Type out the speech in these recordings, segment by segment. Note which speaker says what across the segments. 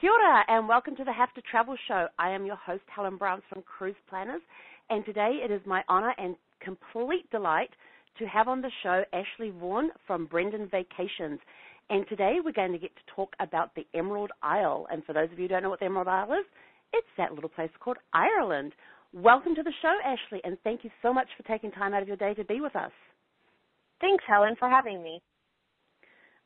Speaker 1: Kia ora, and welcome to the Have to Travel Show. I am your host, Helen Browns from Cruise Planners, and today it is my honor and complete delight to have on the show Ashley Vaughan from Brendan Vacations. And today we're going to get to talk about the Emerald Isle. And for those of you who don't know what the Emerald Isle is, it's that little place called Ireland. Welcome to the show, Ashley, and thank you so much for taking time out of your day to be with us.
Speaker 2: Thanks, Helen, for having me.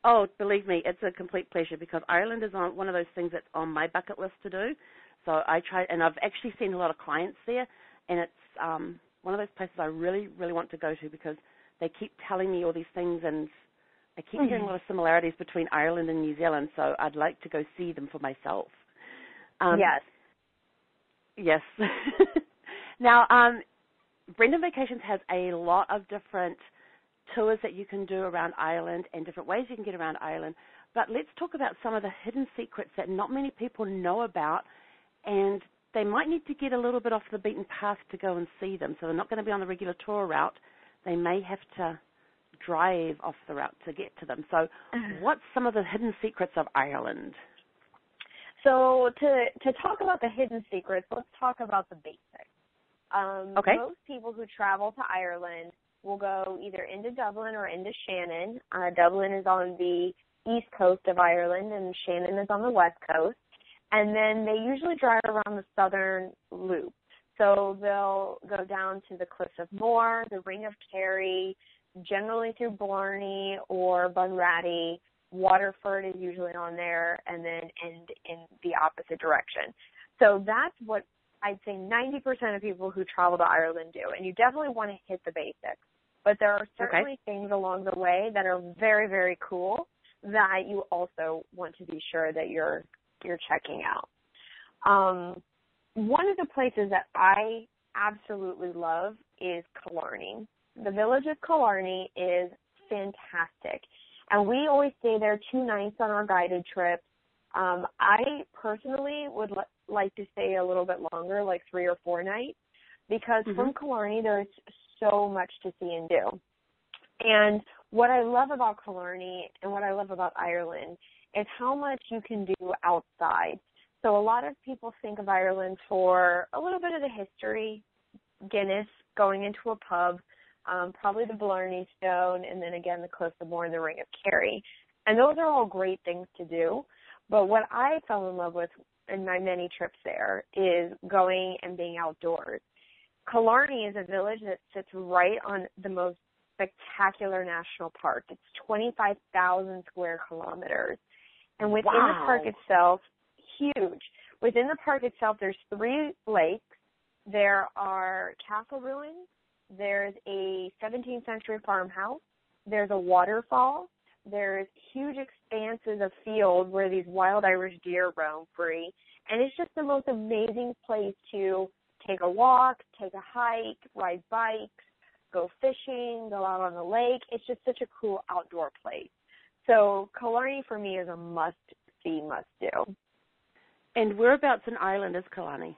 Speaker 1: Oh, believe me, it's a complete pleasure because Ireland is on one of those things that's on my bucket list to do. So I try, and I've actually seen a lot of clients there, and it's um, one of those places I really, really want to go to because they keep telling me all these things, and I keep mm-hmm. hearing a lot of similarities between Ireland and New Zealand. So I'd like to go see them for myself.
Speaker 2: Um, yes.
Speaker 1: Yes. now, um, Brendan Vacations has a lot of different tours that you can do around Ireland and different ways you can get around Ireland. But let's talk about some of the hidden secrets that not many people know about, and they might need to get a little bit off the beaten path to go and see them. So they're not going to be on the regular tour route. They may have to drive off the route to get to them. So, uh-huh. what's some of the hidden secrets of Ireland?
Speaker 2: So, to to talk about the hidden secrets, let's talk about the basics. Um,
Speaker 1: okay.
Speaker 2: Most people who travel to Ireland will go either into Dublin or into Shannon. Uh, Dublin is on the east coast of Ireland, and Shannon is on the west coast. And then they usually drive around the southern loop. So they'll go down to the Cliffs of Moher, the Ring of Kerry, generally through Blarney or Bunratty. Waterford is usually on there, and then end in the opposite direction. So that's what I'd say 90% of people who travel to Ireland do. And you definitely want to hit the basics. But there are certainly
Speaker 1: okay.
Speaker 2: things along the way that are very, very cool that you also want to be sure that you're you're checking out. Um, one of the places that I absolutely love is Killarney. The village of Killarney is fantastic, and we always stay there two nights on our guided trips. Um, I personally would l- like to stay a little bit longer, like three or four nights, because mm-hmm. from Killarney there's so much to see and do. And what I love about Killarney and what I love about Ireland is how much you can do outside. So a lot of people think of Ireland for a little bit of the history, Guinness, going into a pub, um, probably the Blarney Stone, and then again the Cliffs of Moher and the Ring of Kerry. And those are all great things to do. But what I fell in love with in my many trips there is going and being outdoors. Killarney is a village that sits right on the most spectacular national park. It's 25,000 square kilometers. And within
Speaker 1: wow.
Speaker 2: the park itself, huge. Within the park itself, there's three lakes. There are castle ruins. There's a 17th century farmhouse. There's a waterfall. There's huge expanses of field where these wild Irish deer roam free. And it's just the most amazing place to take a walk, take a hike, ride bikes, go fishing, go out on the lake. It's just such a cool outdoor place. So Killarney for me is a must see, must do.
Speaker 1: And whereabouts in Ireland is Killarney?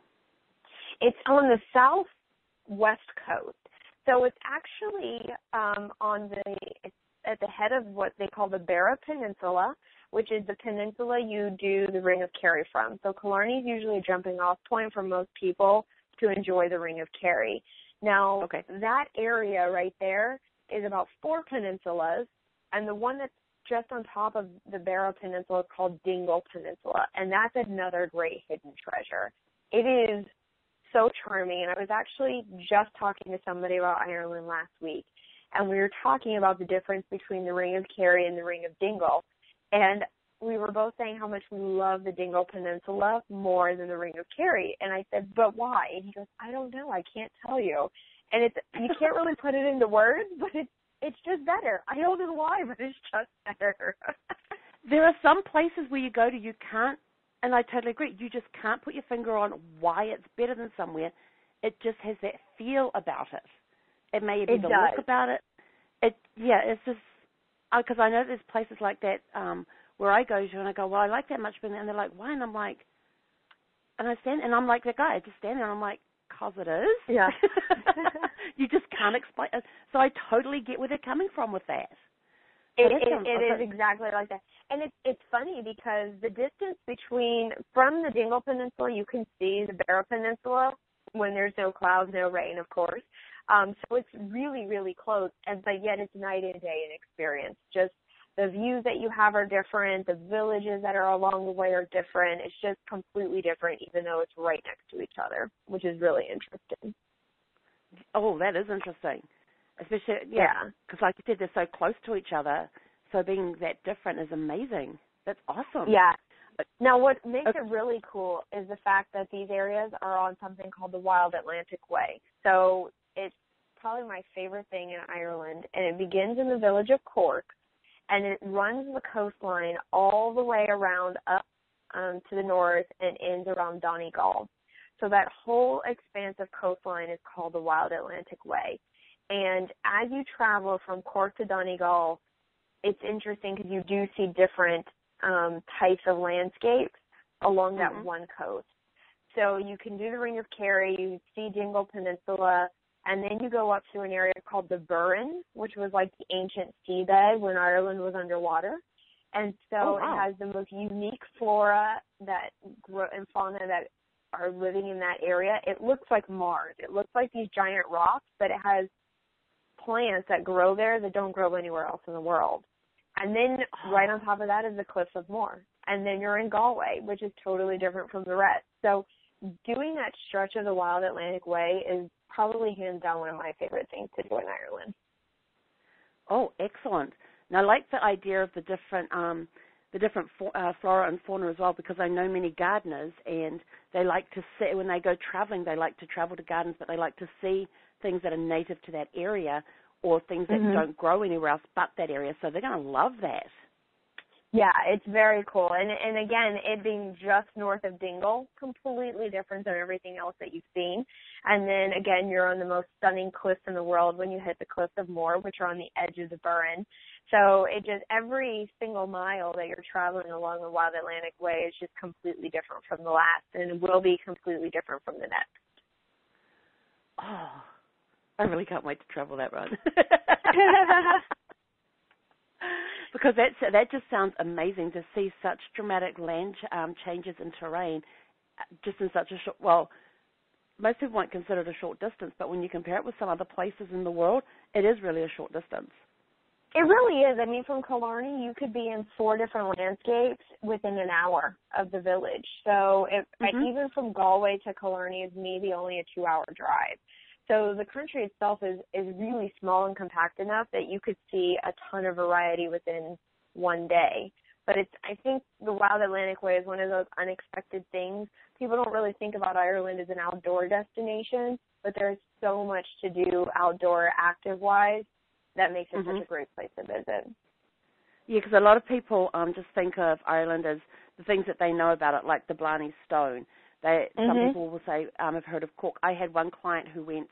Speaker 2: It's on the southwest coast. So it's actually um, on the it's at the head of what they call the Beara Peninsula, which is the peninsula you do the Ring of Kerry from. So Killarney is usually a jumping off point for most people to enjoy the Ring of Kerry. Now,
Speaker 1: okay.
Speaker 2: that area right there is about four peninsulas, and the one that's just on top of the Beara Peninsula is called Dingle Peninsula, and that's another great hidden treasure. It is so charming, and I was actually just talking to somebody about Ireland last week, and we were talking about the difference between the Ring of Kerry and the Ring of Dingle, and we were both saying how much we love the Dingle Peninsula more than the Ring of Kerry. And I said, but why? And he goes, I don't know. I can't tell you. And it's you can't really put it into words, but it's it's just better. I don't know why, but it's just better.
Speaker 1: there are some places where you go to you can't, and I totally agree. You just can't put your finger on why it's better than somewhere. It just has that feel about it. It may be
Speaker 2: it
Speaker 1: the
Speaker 2: does.
Speaker 1: look about it. It yeah, it's just because I know there's places like that. um where I go to and I go, well, I like that much better. And they're like, why? And I'm like, and I stand and I'm like that guy. I just stand there and I'm like, cause it is.
Speaker 2: Yeah.
Speaker 1: you just can't explain. So I totally get where they're coming from with that.
Speaker 2: It, it, it is exactly like that. And it's it's funny because the distance between from the Dingle Peninsula, you can see the Beara Peninsula when there's no clouds, no rain, of course. Um, so it's really, really close, and but yet it's night and day in experience. Just the views that you have are different. The villages that are along the way are different. It's just completely different, even though it's right next to each other, which is really interesting.
Speaker 1: Oh, that is interesting. Especially, yeah, because yeah. like you said, they're so close to each other. So being that different is amazing. That's awesome.
Speaker 2: Yeah. Now, what makes okay. it really cool is the fact that these areas are on something called the Wild Atlantic Way. So it's probably my favorite thing in Ireland, and it begins in the village of Cork, and it runs the coastline all the way around up um, to the north and ends around Donegal. So that whole expanse of coastline is called the Wild Atlantic Way. And as you travel from Cork to Donegal, it's interesting because you do see different um, types of landscapes along that mm-hmm. one coast. So you can do the Ring of Kerry, you see Dingle Peninsula, and then you go up to an area called the Burren, which was like the ancient seabed when Ireland was underwater. And so
Speaker 1: oh, wow.
Speaker 2: it has the most unique flora that grow and fauna that are living in that area. It looks like Mars. It looks like these giant rocks, but it has plants that grow there that don't grow anywhere else in the world. And then right on top of that is the Cliffs of Moher. And then you're in Galway, which is totally different from the rest. So doing that stretch of the Wild Atlantic Way is probably hands down one of my favorite things to do in Ireland.
Speaker 1: Oh, excellent. Now, I like the idea of the different um, the different uh, flora and fauna as well, because I know many gardeners, and they like to see when they go traveling. They like to travel to gardens, but they like to see things that are native to that area or things that
Speaker 2: mm-hmm.
Speaker 1: don't grow anywhere else but that area. So they're going to love that.
Speaker 2: Yeah, it's very cool. And and again, it being just north of Dingle, completely different than everything else that you've seen. And then again, you're on the most stunning cliffs in the world when you hit the Cliffs of Moher, which are on the edge of the Burren. So it just every single mile that you're traveling along the Wild Atlantic Way is just completely different from the last and will be completely different from the next.
Speaker 1: Oh, I really can't wait to travel that run. because that's that just sounds amazing to see such dramatic land um, changes in terrain, uh, just in such a short. Well, most people won't consider it a short distance, but when you compare it with some other places in the world, it is really a short distance.
Speaker 2: It really is. I mean, from Killarney, you could be in four different landscapes within an hour of the village. So, if,
Speaker 1: mm-hmm.
Speaker 2: even from Galway to Killarney is maybe only a two-hour drive. So the country itself is, is really small and compact enough that you could see a ton of variety within one day. But it's I think the Wild Atlantic Way is one of those unexpected things. People don't really think about Ireland as an outdoor destination, but there's so much to do outdoor active wise that makes it
Speaker 1: mm-hmm.
Speaker 2: such a great place to visit.
Speaker 1: Yeah, because a lot of people um just think of Ireland as the things that they know about it, like the Blarney Stone they
Speaker 2: mm-hmm.
Speaker 1: some people will say, um, "I've heard of Cork." I had one client who went,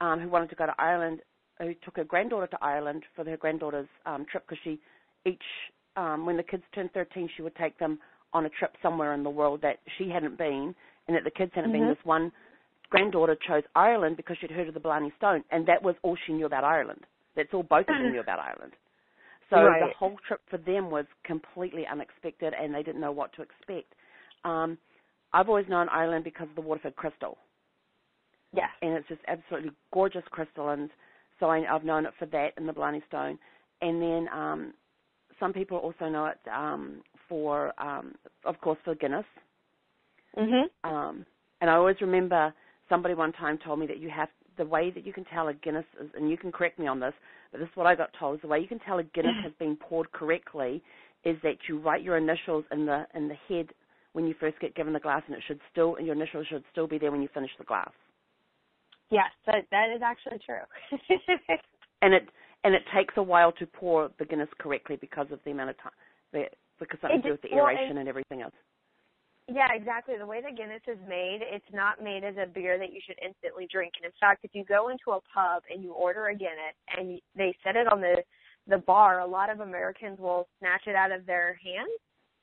Speaker 1: um, who wanted to go to Ireland, who took her granddaughter to Ireland for her granddaughter's um, trip because she each um, when the kids turned 13, she would take them on a trip somewhere in the world that she hadn't been and that the kids hadn't
Speaker 2: mm-hmm.
Speaker 1: been. This one granddaughter chose Ireland because she'd heard of the Blarney Stone, and that was all she knew about Ireland. That's all both of them knew about Ireland. So
Speaker 2: right.
Speaker 1: the whole trip for them was completely unexpected, and they didn't know what to expect. Um, I've always known Ireland because of the Waterford crystal.
Speaker 2: Yes.
Speaker 1: And it's just absolutely gorgeous crystal, and so I, I've known it for that and the Blarney Stone. And then um, some people also know it um, for, um, of course, for Guinness.
Speaker 2: Mhm.
Speaker 1: Um, and I always remember somebody one time told me that you have the way that you can tell a Guinness is, and you can correct me on this, but this is what I got told. Is the way you can tell a Guinness has been poured correctly is that you write your initials in the in the head when you first get given the glass, and it should still your initials should still be there when you finish the glass.
Speaker 2: Yes, that that is actually true.
Speaker 1: and it and it takes a while to pour the Guinness correctly because of the amount of time, the, because something to do with the aeration
Speaker 2: well, and,
Speaker 1: and everything else.
Speaker 2: Yeah, exactly. The way that Guinness is made, it's not made as a beer that you should instantly drink. And in fact, if you go into a pub and you order a Guinness and they set it on the the bar, a lot of Americans will snatch it out of their hands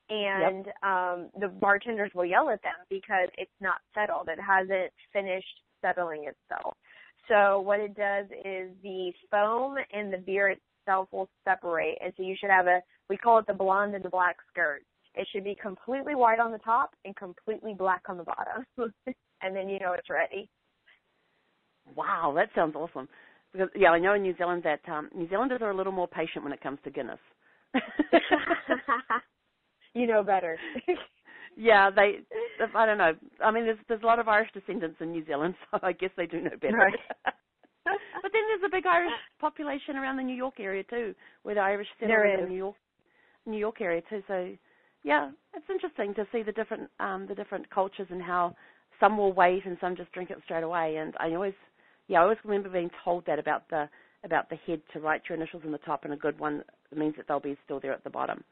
Speaker 2: and
Speaker 1: yep.
Speaker 2: um the bartenders will yell at them because it's not settled. It hasn't finished settling itself. So what it does is the foam and the beer itself will separate. And so you should have a, we call it the blonde and the black skirt. It should be completely white on the top and completely black on the bottom. and then you know it's ready.
Speaker 1: Wow, that sounds awesome. Because yeah, I know in New Zealand that um New Zealanders are a little more patient when it comes to Guinness.
Speaker 2: you know better.
Speaker 1: yeah, they. I don't know. I mean, there's there's a lot of Irish descendants in New Zealand, so I guess they do know better.
Speaker 2: Right.
Speaker 1: but then there's a big Irish population around the New York area too, where the Irish settled in
Speaker 2: is.
Speaker 1: New York, New York area too. So, yeah, it's interesting to see the different um the different cultures and how some will wait and some just drink it straight away. And I always, yeah, I always remember being told that about the about the head to write your initials in the top, and a good one means that they'll be still there at the bottom.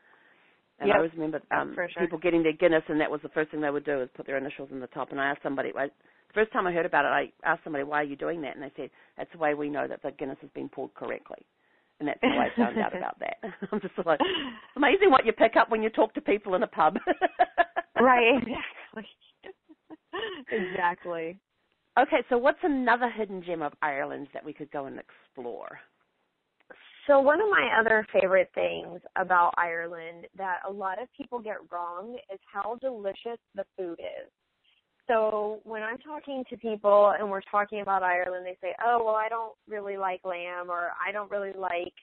Speaker 1: And
Speaker 2: Yep,
Speaker 1: I always remember um,
Speaker 2: sure.
Speaker 1: people getting their Guinness, and that was the first thing they would do is put their initials in the top. And I asked somebody, I, the first time I heard about it, I asked somebody, "Why are you doing that?" And they said, "That's the way we know that the Guinness has been poured correctly." And that's how I found out about that. I'm just like, it's amazing what you pick up when you talk to people in a pub.
Speaker 2: right, exactly. exactly.
Speaker 1: Okay, so what's another hidden gem of Ireland that we could go and explore?
Speaker 2: So one of my other favorite things about Ireland that a lot of people get wrong is how delicious the food is. So when I'm talking to people and we're talking about Ireland, they say, "Oh, well, I don't really like lamb, or I don't really like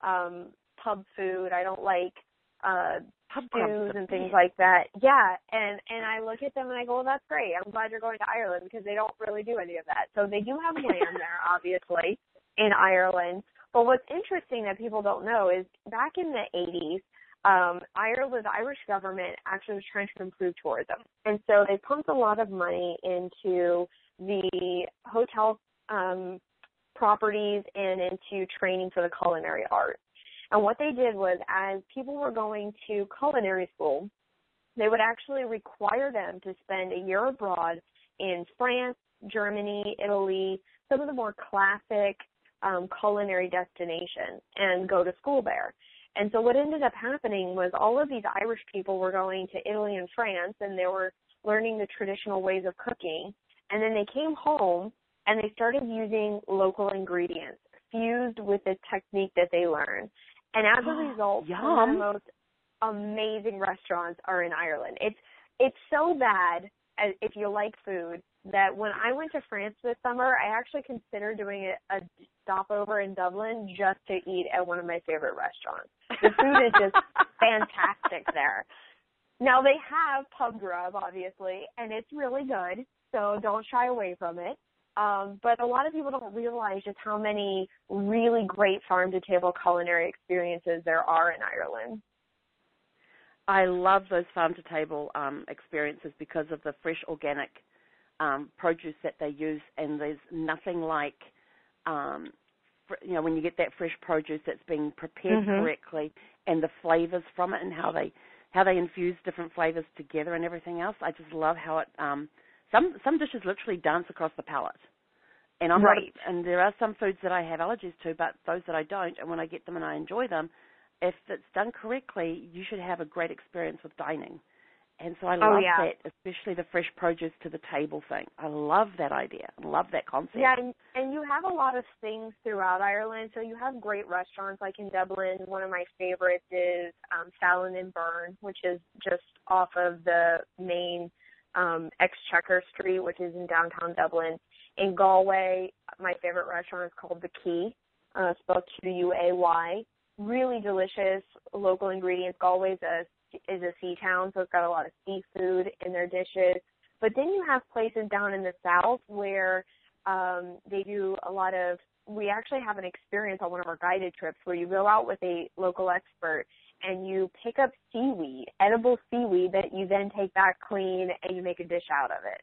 Speaker 2: um pub food. I don't like uh
Speaker 1: Pub
Speaker 2: stews and things like that." Yeah, and and I look at them and I go, "Well, that's great. I'm glad you're going to Ireland because they don't really do any of that." So they do have lamb there, obviously, in Ireland. But what's interesting that people don't know is back in the 80s, um, Ireland, the Irish government actually was trying to improve tourism. And so they pumped a lot of money into the hotel um, properties and into training for the culinary arts. And what they did was, as people were going to culinary school, they would actually require them to spend a year abroad in France, Germany, Italy, some of the more classic um, culinary destination and go to school there. And so what ended up happening was all of these Irish people were going to Italy and France and they were learning the traditional ways of cooking. And then they came home and they started using local ingredients fused with the technique that they learned. And as a result, some of the most amazing restaurants are in Ireland. It's it's so bad as, if you like food that when I went to France this summer, I actually considered doing a, a stopover in Dublin just to eat at one of my favorite restaurants. The food is just fantastic there. Now they have pub grub, obviously, and it's really good. So don't shy away from it. Um, but a lot of people don't realize just how many really great farm to table culinary experiences there are in Ireland.
Speaker 1: I love those farm to table um, experiences because of the fresh organic um, produce that they use, and there's nothing like, um, fr- you know, when you get that fresh produce that's being prepared
Speaker 2: Mhm.
Speaker 1: correctly, and the flavors from it, and how they how they infuse different flavors together and everything else. I just love how it. Um, some some dishes literally dance across the palate, and I'm
Speaker 2: Right.
Speaker 1: not. And there are some foods that I have allergies to, but those that I don't, and when I get them and I enjoy them, if it's done correctly, you should have a great experience with dining. And so I
Speaker 2: Oh,
Speaker 1: love
Speaker 2: yeah.
Speaker 1: that, especially the fresh produce to the table thing. I love that idea. I love that concept.
Speaker 2: Yeah, and, and you have a lot of things throughout Ireland. So you have great restaurants like in Dublin. One of my favorites is um, Fallon and Byrne, which is just off of the main um, Exchequer Street, which is in downtown Dublin. In Galway, my favorite restaurant is called The Quay, uh, spelled Q-U-A-Y. Really delicious local ingredients. Galway's a is a sea town, so it's got a lot of seafood in their dishes. But then you have places down in the south where um, they do a lot of. We actually have an experience on one of our guided trips where you go out with a local expert and you pick up seaweed, edible seaweed that you then take back clean and you make a dish out of it.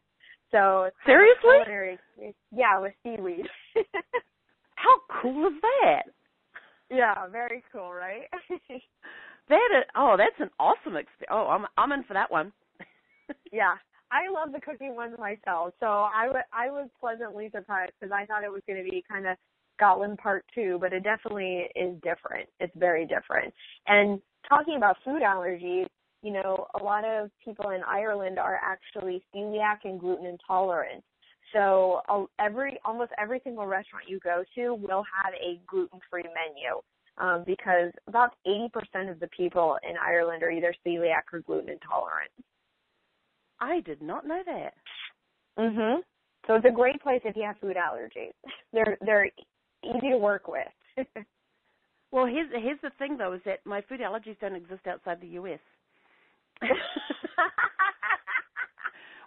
Speaker 2: So it's kind of
Speaker 1: Seriously?
Speaker 2: yeah, with seaweed.
Speaker 1: How cool is that?
Speaker 2: yeah, very cool, right?
Speaker 1: That is, oh, that's an awesome experience. Oh, I'm I'm in for that one.
Speaker 2: yeah, I love the cooking ones myself. So I wa- I was pleasantly surprised because I thought it was going to be kind of Scotland part two, but it definitely is different. It's very different. And talking about food allergies, you know, a lot of people in Ireland are actually celiac and gluten intolerant. So uh, every almost every single restaurant you go to will have a gluten-free menu. Um, because about 80% of the people in Ireland are either celiac or gluten intolerant.
Speaker 1: I did not know that.
Speaker 2: Mhm. So it's a great place if you have food allergies. They're they're easy to work with.
Speaker 1: well, here's here's the thing though, is that my food allergies don't exist outside the US.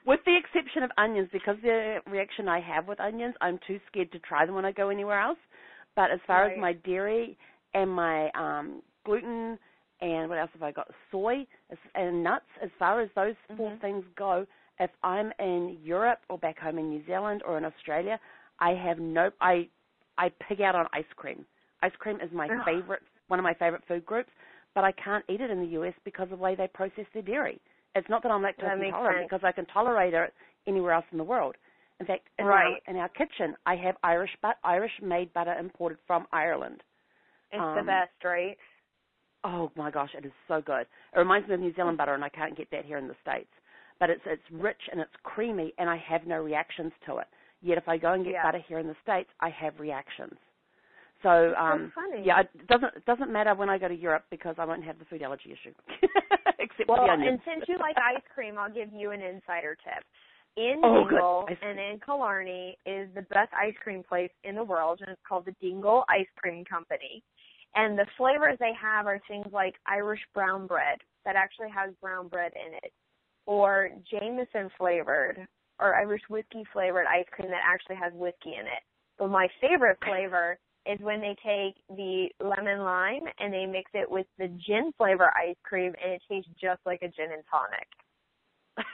Speaker 1: with the exception of onions, because the reaction I have with onions, I'm too scared to try them when I go anywhere else. But as far
Speaker 2: right.
Speaker 1: as my dairy and my um gluten and what else have I got? Soy and nuts. As far as those 4
Speaker 2: mm-hmm.
Speaker 1: things go, if I'm in Europe or back home in New Zealand or in Australia, I have no. I I pig out on ice cream. Ice cream is my favorite, one of my favorite food groups, but I can't eat it in the US because of the way they process their dairy. It's not that I'm lactose intolerant
Speaker 2: sense.
Speaker 1: because I can tolerate it anywhere else in the world. In fact, in,
Speaker 2: right.
Speaker 1: our, in our kitchen, I have Irish but Irish made butter imported from Ireland.
Speaker 2: It's
Speaker 1: um,
Speaker 2: the best, right?
Speaker 1: Oh my gosh, it is so good. It reminds me of New Zealand butter, and I can't get that here in the states. But it's it's rich and it's creamy, and I have no reactions to it. Yet if I go and get
Speaker 2: yeah.
Speaker 1: butter here in the states, I have reactions. So um, yeah, it doesn't it doesn't matter when I go to Europe because I won't have the food allergy issue, except
Speaker 2: well,
Speaker 1: for the onions.
Speaker 2: and since you like ice cream, I'll give you an insider tip. In
Speaker 1: oh,
Speaker 2: Dingle and in Killarney is the best ice cream place in the world, and it's called the Dingle Ice Cream Company. And the flavors they have are things like Irish brown bread that actually has brown bread in it, or Jameson flavored or Irish whiskey flavored ice cream that actually has whiskey in it. But my favorite flavor is when they take the lemon lime and they mix it with the gin flavor ice cream and it tastes just like a gin and tonic.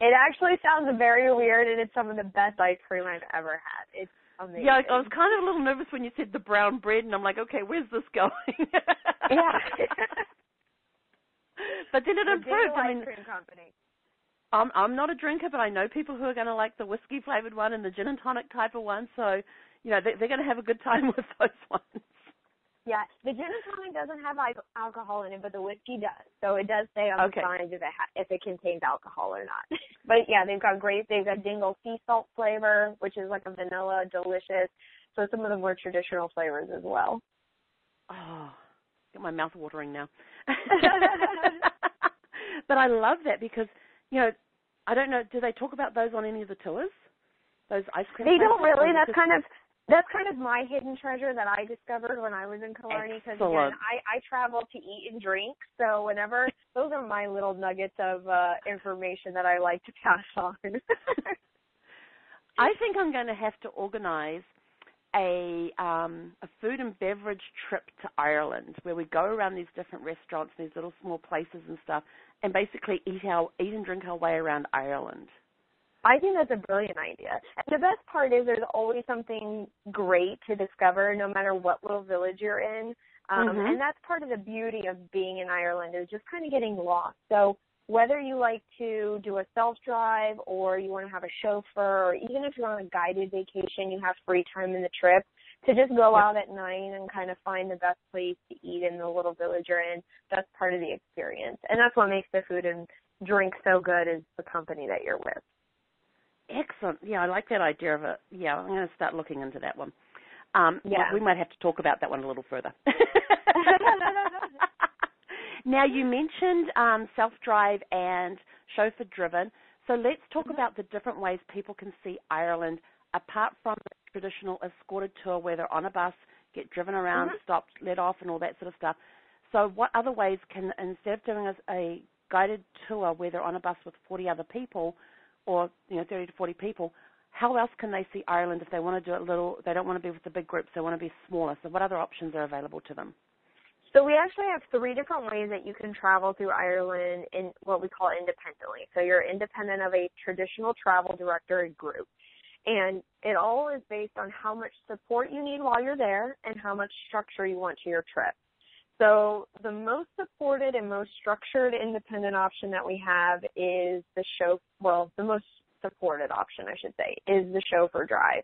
Speaker 2: it actually sounds very weird and it's some of the best ice cream I've ever had. It's amazing.
Speaker 1: Yeah, I was kind of a little nervous when you said the brown bread and I'm like, okay, where's this going?
Speaker 2: yeah.
Speaker 1: but then it
Speaker 2: the
Speaker 1: improved.
Speaker 2: I
Speaker 1: mean,
Speaker 2: cream company.
Speaker 1: I'm I'm not a drinker, but I know people who are going to like the whiskey flavored one and the gin and tonic type of one. So, you know, they, they're going to have a good time with those ones.
Speaker 2: Yeah, the gin and tonic doesn't have alcohol in it, but the whiskey does. So it does say on
Speaker 1: okay.
Speaker 2: the signs if it ha- if it contains alcohol or not. but yeah, they've got great. They've got dingle sea salt flavor, which is like a vanilla, delicious. So some of the more traditional flavors as well.
Speaker 1: Oh, get my mouth watering now. but I love that because you know I don't know. Do they talk about those on any of the tours? Those ice cream.
Speaker 2: They don't really. That's kind of that's kind of my hidden treasure that I discovered when I was in Killarney. Because again, I I travel to eat and drink, so whenever those are my little nuggets of uh information that I like to pass on.
Speaker 1: I think I'm going to have to organize a um a food and beverage trip to Ireland where we go around these different restaurants, and these little small places and stuff, and basically eat our eat and drink our way around Ireland.
Speaker 2: I think that's a brilliant idea. And the best part is there's always something great to discover no matter what little village you're in. Um,
Speaker 1: mm-hmm.
Speaker 2: And that's part of the beauty of being in Ireland is just kind of getting lost. So whether you like to do a self drive or you want to have a chauffeur or even if you're on a guided vacation, you have free time in the trip to just go out at night and kind of find the best place to eat in the little village you're in. That's part of the experience. And that's what makes the food and drink so good is the company that you're with.
Speaker 1: Excellent. Yeah, I like that idea of it. Yeah, I'm going to start looking into that one. Um,
Speaker 2: yeah.
Speaker 1: We might have to talk about that one a little further. now, you mentioned um, self-drive and chauffeur-driven. So let's talk
Speaker 2: mm-hmm.
Speaker 1: about the different ways people can see Ireland apart from the traditional escorted tour where they're on a bus, get driven around,
Speaker 2: mm-hmm.
Speaker 1: stopped, let off, and all that sort of stuff. So what other ways can, instead of doing a, a guided tour where they're on a bus with 40 other people – or you know 30 to 40 people, how else can they see Ireland if they want to do it little? They don't want to be with the big groups. They want to be smaller. So what other options are available to them?
Speaker 2: So we actually have three different ways that you can travel through Ireland in what we call independently. So you're independent of a traditional travel director group. And it all is based on how much support you need while you're there and how much structure you want to your trip. So the most supported and most structured independent option that we have is the show, well, the most supported option, I should say, is the chauffeur drive.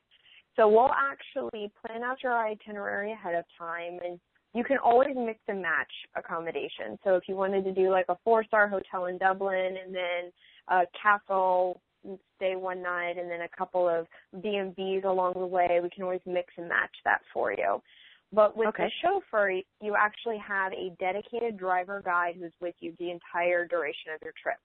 Speaker 2: So we'll actually plan out your itinerary ahead of time and you can always mix and match accommodation. So if you wanted to do like a four star hotel in Dublin and then a castle stay one night and then a couple of B and B's along the way, we can always mix and match that for you. But with
Speaker 1: Okay.
Speaker 2: the chauffeur, you actually have a dedicated driver guide who's with you the entire duration of your trip.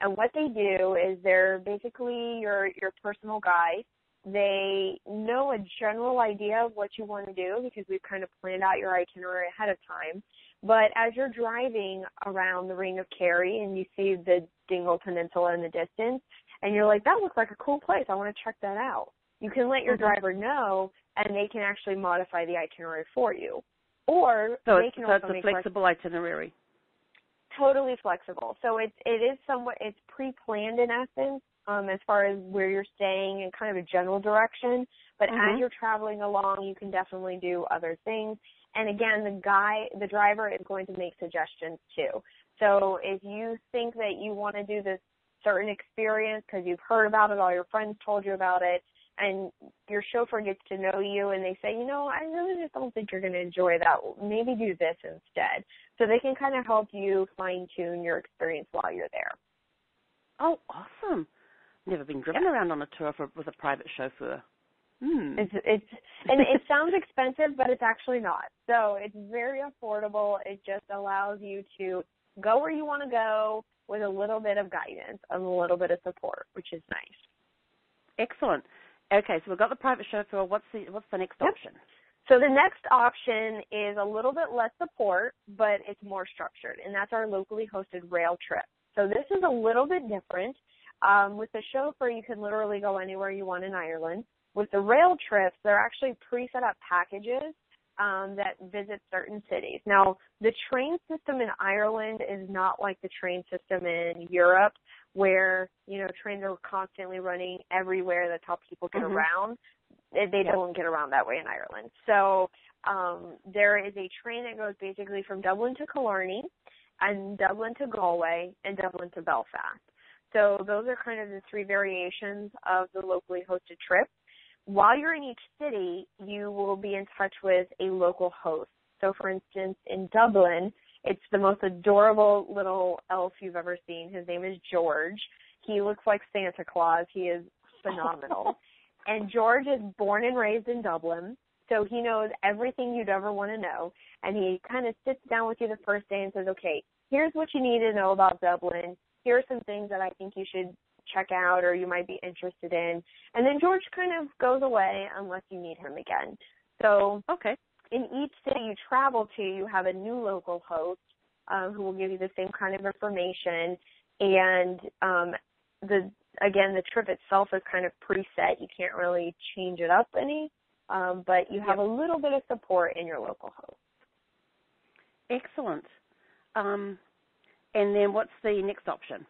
Speaker 2: And what they do is they're basically your your personal guide. They know a general idea of what you want to do because we've kind of planned out your itinerary ahead of time. But as you're driving around the Ring of Kerry and you see the Dingle Peninsula in the distance, and you're like, that looks like a cool place. I want to check that out. You can let your
Speaker 1: Mhm.
Speaker 2: driver know, and they can actually modify the itinerary for you. Or
Speaker 1: So
Speaker 2: they can
Speaker 1: so
Speaker 2: also
Speaker 1: it's a
Speaker 2: rec-
Speaker 1: flexible itinerary.
Speaker 2: totally flexible. So it's it is somewhat it's pre-planned in essence, um, as far as where you're staying and kind of a general direction. But
Speaker 1: Mhm.
Speaker 2: as you're traveling along, you can definitely do other things. And again, the guy, the driver is going to make suggestions too. So if you think that you want to do this certain experience because you've heard about it, all your friends told you about it, and your chauffeur gets to know you and they say, you know, I really just don't think you're going to enjoy that. Maybe do this instead. So they can kind of help you fine tune your experience while you're there.
Speaker 1: Oh, awesome! Never been driven around on a tour for, with a private chauffeur. Hmm.
Speaker 2: It's it's and it sounds expensive, but it's actually not. So it's very affordable. It just allows you to go where you want to go with a little bit of guidance and a little bit of support, which is nice.
Speaker 1: Excellent. Okay, so we've got the private chauffeur. What's the what's the next
Speaker 2: Yep.
Speaker 1: option?
Speaker 2: So the next option is a little bit less support, but it's more structured, and that's our locally hosted rail trip. So this is a little bit different. Um, with the chauffeur, you can literally go anywhere you want in Ireland. With the rail trips, they're actually pre-set up packages um, that visit certain cities. Now, the train system in Ireland is not like the train system in Europe, where you know trains are constantly running everywhere. That's how people get
Speaker 1: Mhm.
Speaker 2: around. They, they
Speaker 1: Yeah.
Speaker 2: don't get around that way in Ireland. So um, there is a train that goes basically from Dublin to Killarney, and Dublin to Galway, and Dublin to Belfast. So those are kind of the three variations of the locally hosted trip. While you're in each city, you will be in touch with a local host. So for instance, in Dublin, it's the most adorable little elf you've ever seen. His name is George. He looks like Santa Claus. He is phenomenal. and George is born and raised in Dublin, so he knows everything you'd ever want to know. And he kind of sits down with you the first day and says, okay, here's what you need to know about Dublin. Here are some things that I think you should check out or you might be interested in. And then George kind of goes away unless you need him again. So
Speaker 1: Okay.
Speaker 2: In each city you travel to, you have a new local host um, who will give you the same kind of information. And um, the again, the trip itself is kind of preset. You can't really change it up any, um, but you have a little bit of support in your local host.
Speaker 1: Excellent. Um, and then what's the next option?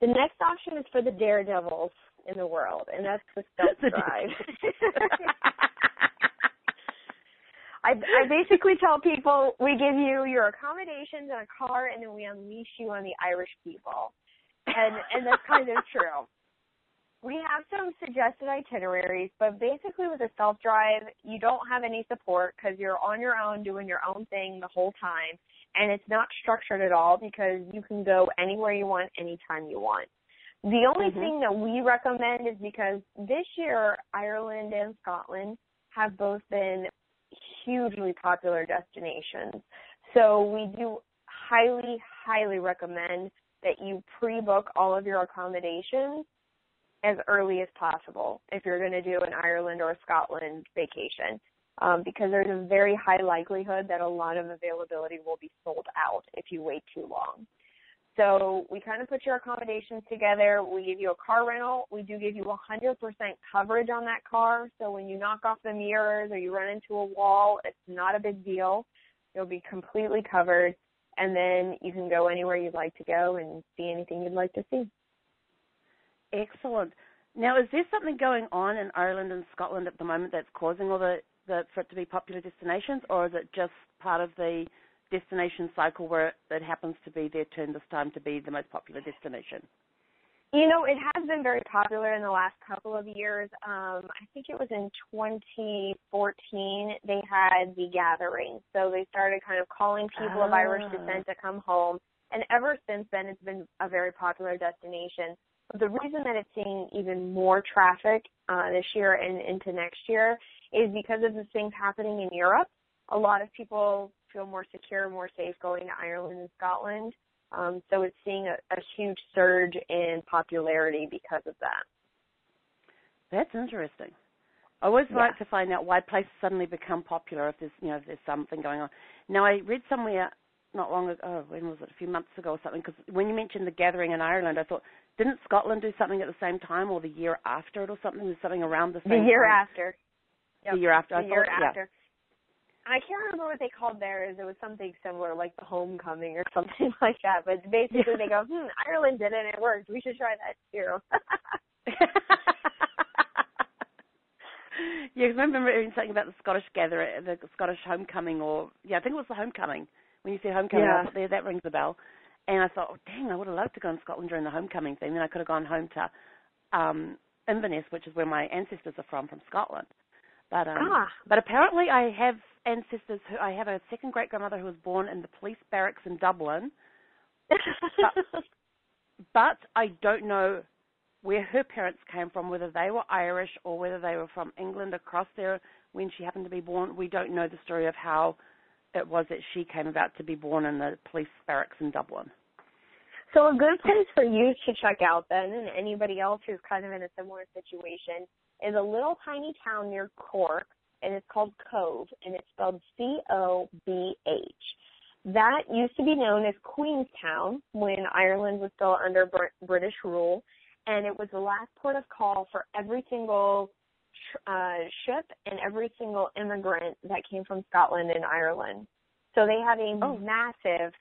Speaker 2: The next option is for the daredevils in the world, and that's the stealth drive. I, I basically tell people we give you your accommodations and a car, and then we unleash you on the Irish people, and and that's kind of true. We have some suggested itineraries, but basically with a self drive, you don't have any support because you're on your own doing your own thing the whole time, and it's not structured at all because you can go anywhere you want, anytime you want. The only
Speaker 1: Mhm.
Speaker 2: thing that we recommend is because this year Ireland and Scotland have both been hugely popular destinations. So we do highly, highly recommend that you pre-book all of your accommodations as early as possible if you're going to do an Ireland or Scotland vacation. Um, because there's a very high likelihood that a lot of availability will be sold out if you wait too long. So we kind of put your accommodations together. We give you a car rental. We do give you 100% coverage on that car. So when you knock off the mirrors or you run into a wall, it's not a big deal. You'll be completely covered. And then you can go anywhere you'd like to go and see anything you'd like to see.
Speaker 1: Excellent. Now, is there something going on in Ireland and Scotland at the moment that's causing all the, the for it to be popular destinations, or is it just part of the destination cycle where it happens to be their turn this time to be the most popular destination?
Speaker 2: You know, it has been very popular in the last couple of years. Um, I think it was in 2014 they had the gathering. So they started kind of calling people of Irish
Speaker 1: Ah.
Speaker 2: descent to come home. And ever since then, it's been a very popular destination. But The reason that it's seeing even more traffic uh, this year and into next year is because of the things happening in Europe. A lot of people feel more secure, more safe going to Ireland and Scotland. Um, so it's seeing a, a huge surge in popularity because of that.
Speaker 1: That's interesting. I always
Speaker 2: Yeah.
Speaker 1: like to find out why places suddenly become popular if there's you know if there's something going on. Now I read somewhere not long ago, oh, when was it? A few months ago or something. Because when you mentioned the gathering in Ireland, I thought didn't Scotland do something at the same time or the year after it or something? There's something around the same.
Speaker 2: The year
Speaker 1: time.
Speaker 2: after.
Speaker 1: The year after. I
Speaker 2: The year
Speaker 1: thought, yeah.
Speaker 2: I can't remember what they called theirs. It was something similar, like the homecoming or something like that. But basically,
Speaker 1: Yeah.
Speaker 2: they go, "Hmm, Ireland did it and it worked. We should try that too."
Speaker 1: yeah, 'cause I remember reading something about the Scottish gather, the Scottish homecoming, or yeah, I think it was the homecoming. When you said homecoming,
Speaker 2: Yeah.
Speaker 1: I thought, there, that rings a bell. And I thought, oh, dang, I would have loved to go in Scotland during the homecoming thing. Then I could have gone home to um, Inverness, which is where my ancestors are from, from Scotland. But um,
Speaker 2: ah,
Speaker 1: but apparently, I have ancestors. Who, I have a second great grandmother who was born in the police barracks in Dublin, but I don't know where her parents came from, whether they were Irish or whether they were from England across there when she happened to be born. We don't know the story of how it was that she came about to be born in the police barracks in Dublin.
Speaker 2: So a good place for you to check out then, and anybody else who's kind of in a similar situation, is a little tiny town near Cork, and it's called Cobh, and it's spelled C-O-B-H. That used to be known as Queenstown when Ireland was still under Br- British rule, and it was the last port of call for every single uh, ship and every single immigrant that came from Scotland and Ireland. So they have a
Speaker 1: Oh.
Speaker 2: massive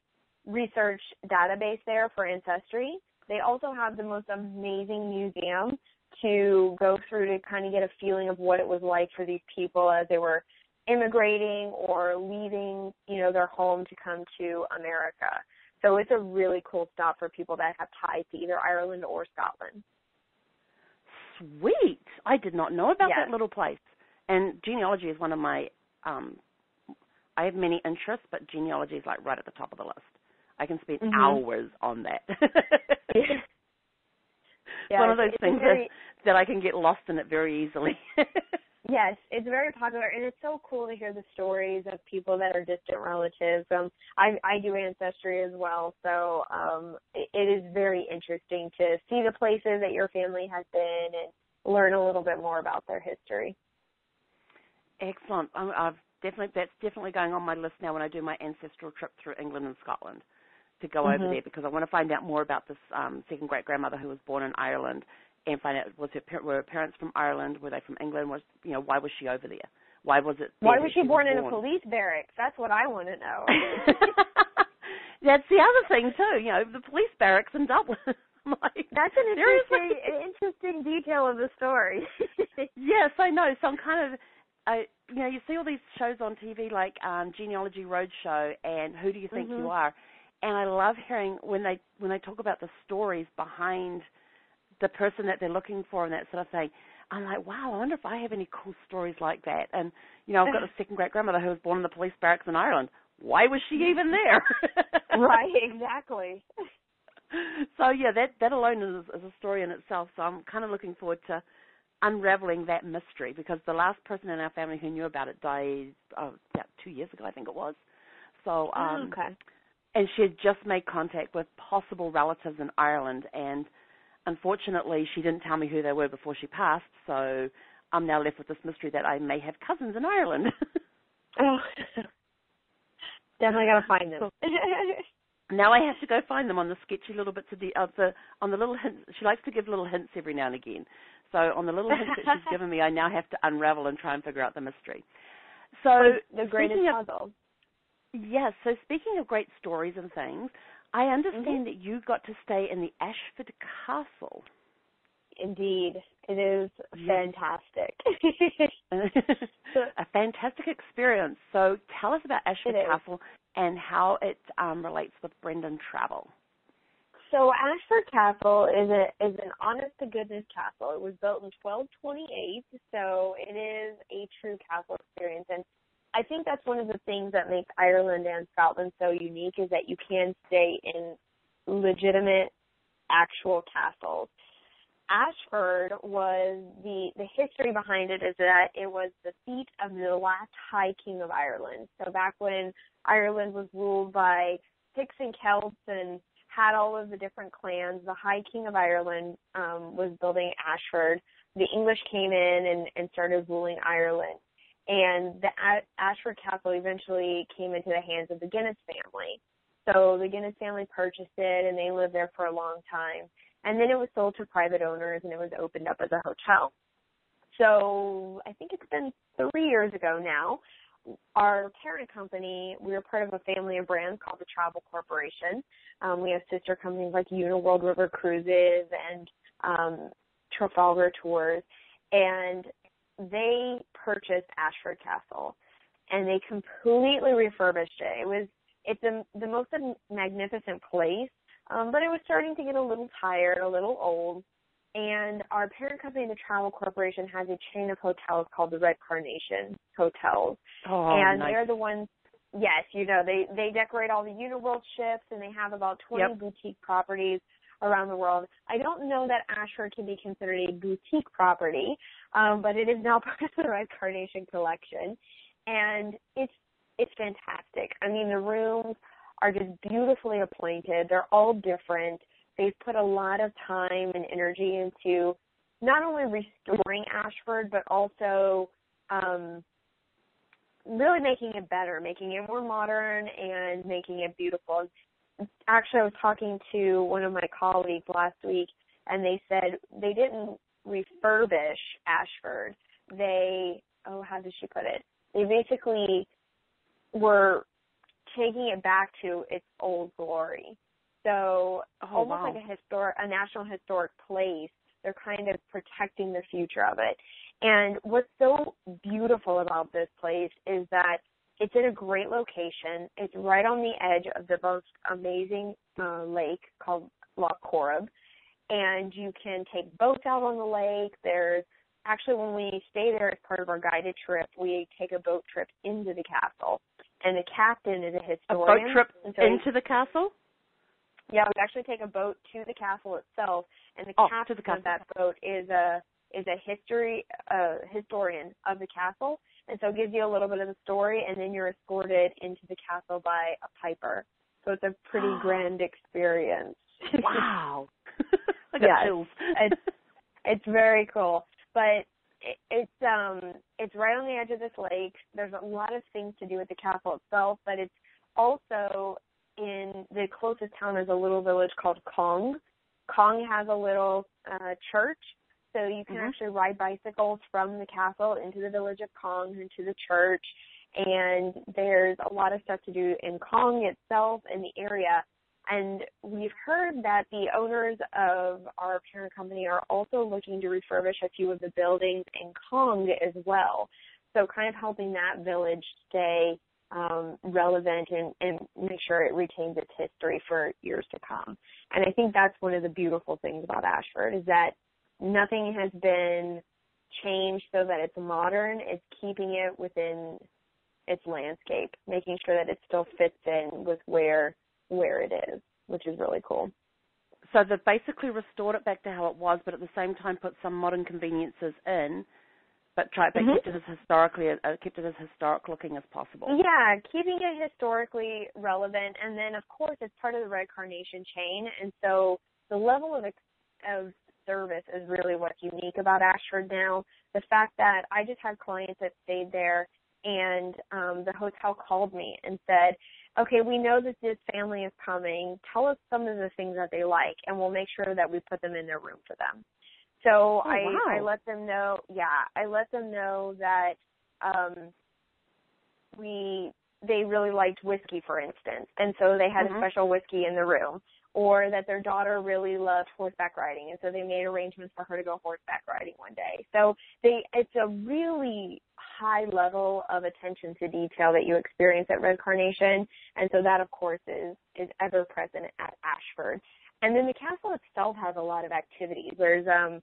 Speaker 2: research database there for ancestry. They also have the most amazing museum to go through to kind of get a feeling of what it was like for these people as they were immigrating or leaving, you know, their home to come to America. So it's a really cool stop for people that have ties to either Ireland or Scotland.
Speaker 1: Sweet! I did not know about
Speaker 2: Yes.
Speaker 1: that little place. And genealogy is one of my. um I have many interests, but genealogy is like right at the top of the list. I can spend
Speaker 2: Mhm.
Speaker 1: hours on that.
Speaker 2: Yeah,
Speaker 1: one of those things
Speaker 2: very-
Speaker 1: that, that I can get lost in it very easily.
Speaker 2: Yes, it's very popular, and it's so cool to hear the stories of people that are distant relatives. Um, I I do ancestry as well, so um, it, it is very interesting to see the places that your family has been and learn a little bit more about their history.
Speaker 1: Excellent. I'm, I've definitely that's definitely going on my list now when I do my ancestral trip through England and Scotland to go over
Speaker 2: Mhm.
Speaker 1: there because I want to find out more about this um, second great grandmother who was born in Ireland and find out was her were her parents from Ireland, were they from England? Was you know why was she over there? Why was it?
Speaker 2: Why was
Speaker 1: that
Speaker 2: she born in a police barracks? That's what I want to know.
Speaker 1: That's the other thing too. You know the police barracks in Dublin. Like,
Speaker 2: That's an interesting, interesting detail of the story.
Speaker 1: Yes, I know. So I'm kind of, I, you know, you see all these shows on TV like um, Genealogy Roadshow and Who Do You Think
Speaker 2: Mhm.
Speaker 1: You Are, and I love hearing when they when they talk about the stories behind the person that they're looking for and that sort of thing. I'm like, wow, I wonder if I have any cool stories like that. And you know, I've got a second great grandmother who was born in the police barracks in Ireland. Why was she even there?
Speaker 2: right, exactly.
Speaker 1: so yeah, that that alone is, is a story in itself. So I'm kind of looking forward to unraveling that mystery because the last person in our family who knew about it died oh, about two years ago, I think it was. So um,
Speaker 2: okay.
Speaker 1: And she had just made contact with possible relatives in Ireland, and unfortunately, she didn't tell me who they were before she passed. So I'm now left with this mystery that I may have cousins in Ireland.
Speaker 2: Oh. Definitely gotta find them.
Speaker 1: now I have to go find them on the sketchy little bits of the of the on the little hints. She likes to give little hints every now and again. So on the little hints that she's given me, I now have to unravel and try and figure out the mystery. So
Speaker 2: the greatest
Speaker 1: speaking of,
Speaker 2: puzzle.
Speaker 1: Yes. So speaking of great stories and things, I understand that you got to stay in the Ashford Castle.
Speaker 2: Indeed, it is fantastic.
Speaker 1: a fantastic experience. So tell us about Ashford. Castle and how it um, relates with Brendan Travel.
Speaker 2: so Ashford Castle is a is an honest to goodness castle. It was built in 1228, so it is a true castle experience. And I think that's one of the things that makes Ireland and Scotland so unique is that you can stay in legitimate, actual castles. Ashford was the the history behind it is that it was the seat of the last High King of Ireland. So back when Ireland was ruled by Picts and Celts and had all of the different clans, the High King of Ireland um, was building Ashford. The English came in and, and started ruling Ireland. And the Ashford Castle eventually came into the hands of the Guinness family. So the Guinness family purchased it and they lived there for a long time. And then it was sold to private owners and it was opened up as a hotel. So I think it's been three years ago now. Our parent company, we are part of a family of brands called the Travel Corporation. Um, we have sister companies like Uniworld River Cruises and um, Trafalgar Tours. And they purchased Ashford Castle and they completely refurbished it. It was it's a, the most magnificent place, um, but it was starting to get a little tired, a little old. And our parent company, the Travel Corporation, has a chain of hotels called the Red Carnation Hotels,
Speaker 1: oh,
Speaker 2: and
Speaker 1: nice.
Speaker 2: they're the ones. Yes, you know they they decorate all the Uniworld ships, and they have about 20
Speaker 1: yep.
Speaker 2: boutique properties around the world. I don't know that Ashford can be considered a boutique property, um, but it is now part of the Red Carnation collection, and it's it's fantastic. I mean, the rooms are just beautifully appointed. They're all different. They've put a lot of time and energy into not only restoring Ashford, but also um, really making it better, making it more modern and making it beautiful. Actually, I was talking to one of my colleagues last week, and they said they didn't refurbish Ashford. They, oh, how did she put it? They basically were taking it back to its old glory. So
Speaker 1: oh,
Speaker 2: almost
Speaker 1: wow.
Speaker 2: like a historic, a national historic place. They're kind of protecting the future of it. And what's so beautiful about this place is that it's in a great location. It's right on the edge of the most amazing uh, lake called Lough Corrib, and you can take boats out on the lake. There's actually when we stay there as part of our guided trip, we take a boat trip into the castle, and the captain is a historian.
Speaker 1: A boat trip
Speaker 2: so
Speaker 1: into the castle.
Speaker 2: Yeah, we actually take a boat to the castle itself, and the
Speaker 1: oh,
Speaker 2: captain
Speaker 1: the
Speaker 2: of that boat is a is a history uh, historian of the castle, and so it gives you a little bit of the story, and then you're escorted into the castle by a piper. So it's a pretty grand experience.
Speaker 1: wow. I got
Speaker 2: yes, it's it's very cool, but it, it's um it's right on the edge of this lake. There's a lot of things to do with the castle itself, but it's also in the closest town is a little village called Cong. Cong has a little uh, church, so you can
Speaker 1: mm-hmm.
Speaker 2: actually ride bicycles from the castle into the village of Cong into the church. And there's a lot of stuff to do in Cong itself and the area. And we've heard that the owners of our parent company are also looking to refurbish a few of the buildings in Cong as well. So kind of helping that village stay um, relevant and, and make sure it retains its history for years to come. And I think that's one of the beautiful things about Ashford is that nothing has been changed so that it's modern. It's keeping it within its landscape, making sure that it still fits in with where where it is, which is really cool.
Speaker 1: So they've basically restored it back to how it was, but at the same time put some modern conveniences in but try but
Speaker 2: mm-hmm.
Speaker 1: kept it as historically uh, kept it as historic looking as possible.
Speaker 2: Yeah, keeping it historically relevant, and then of course it's part of the Red Carnation chain, and so the level of of service is really what's unique about Ashford now. The fact that I just had clients that stayed there, and um, the hotel called me and said, "Okay, we know that this family is coming. Tell us some of the things that they like, and we'll make sure that we put them in their room for them." So
Speaker 1: oh,
Speaker 2: I
Speaker 1: wow.
Speaker 2: I let them know. Yeah, I let them know that um we they really liked whiskey, for instance, and so they had
Speaker 1: mm-hmm.
Speaker 2: a special whiskey in the room. Or that their daughter really loved horseback riding, and so they made arrangements for her to go horseback riding one day. So they, it's a really high level of attention to detail that you experience at Red Carnation, and so that, of course, is is ever present at Ashford. And then the castle itself has a lot of activities. There's, um,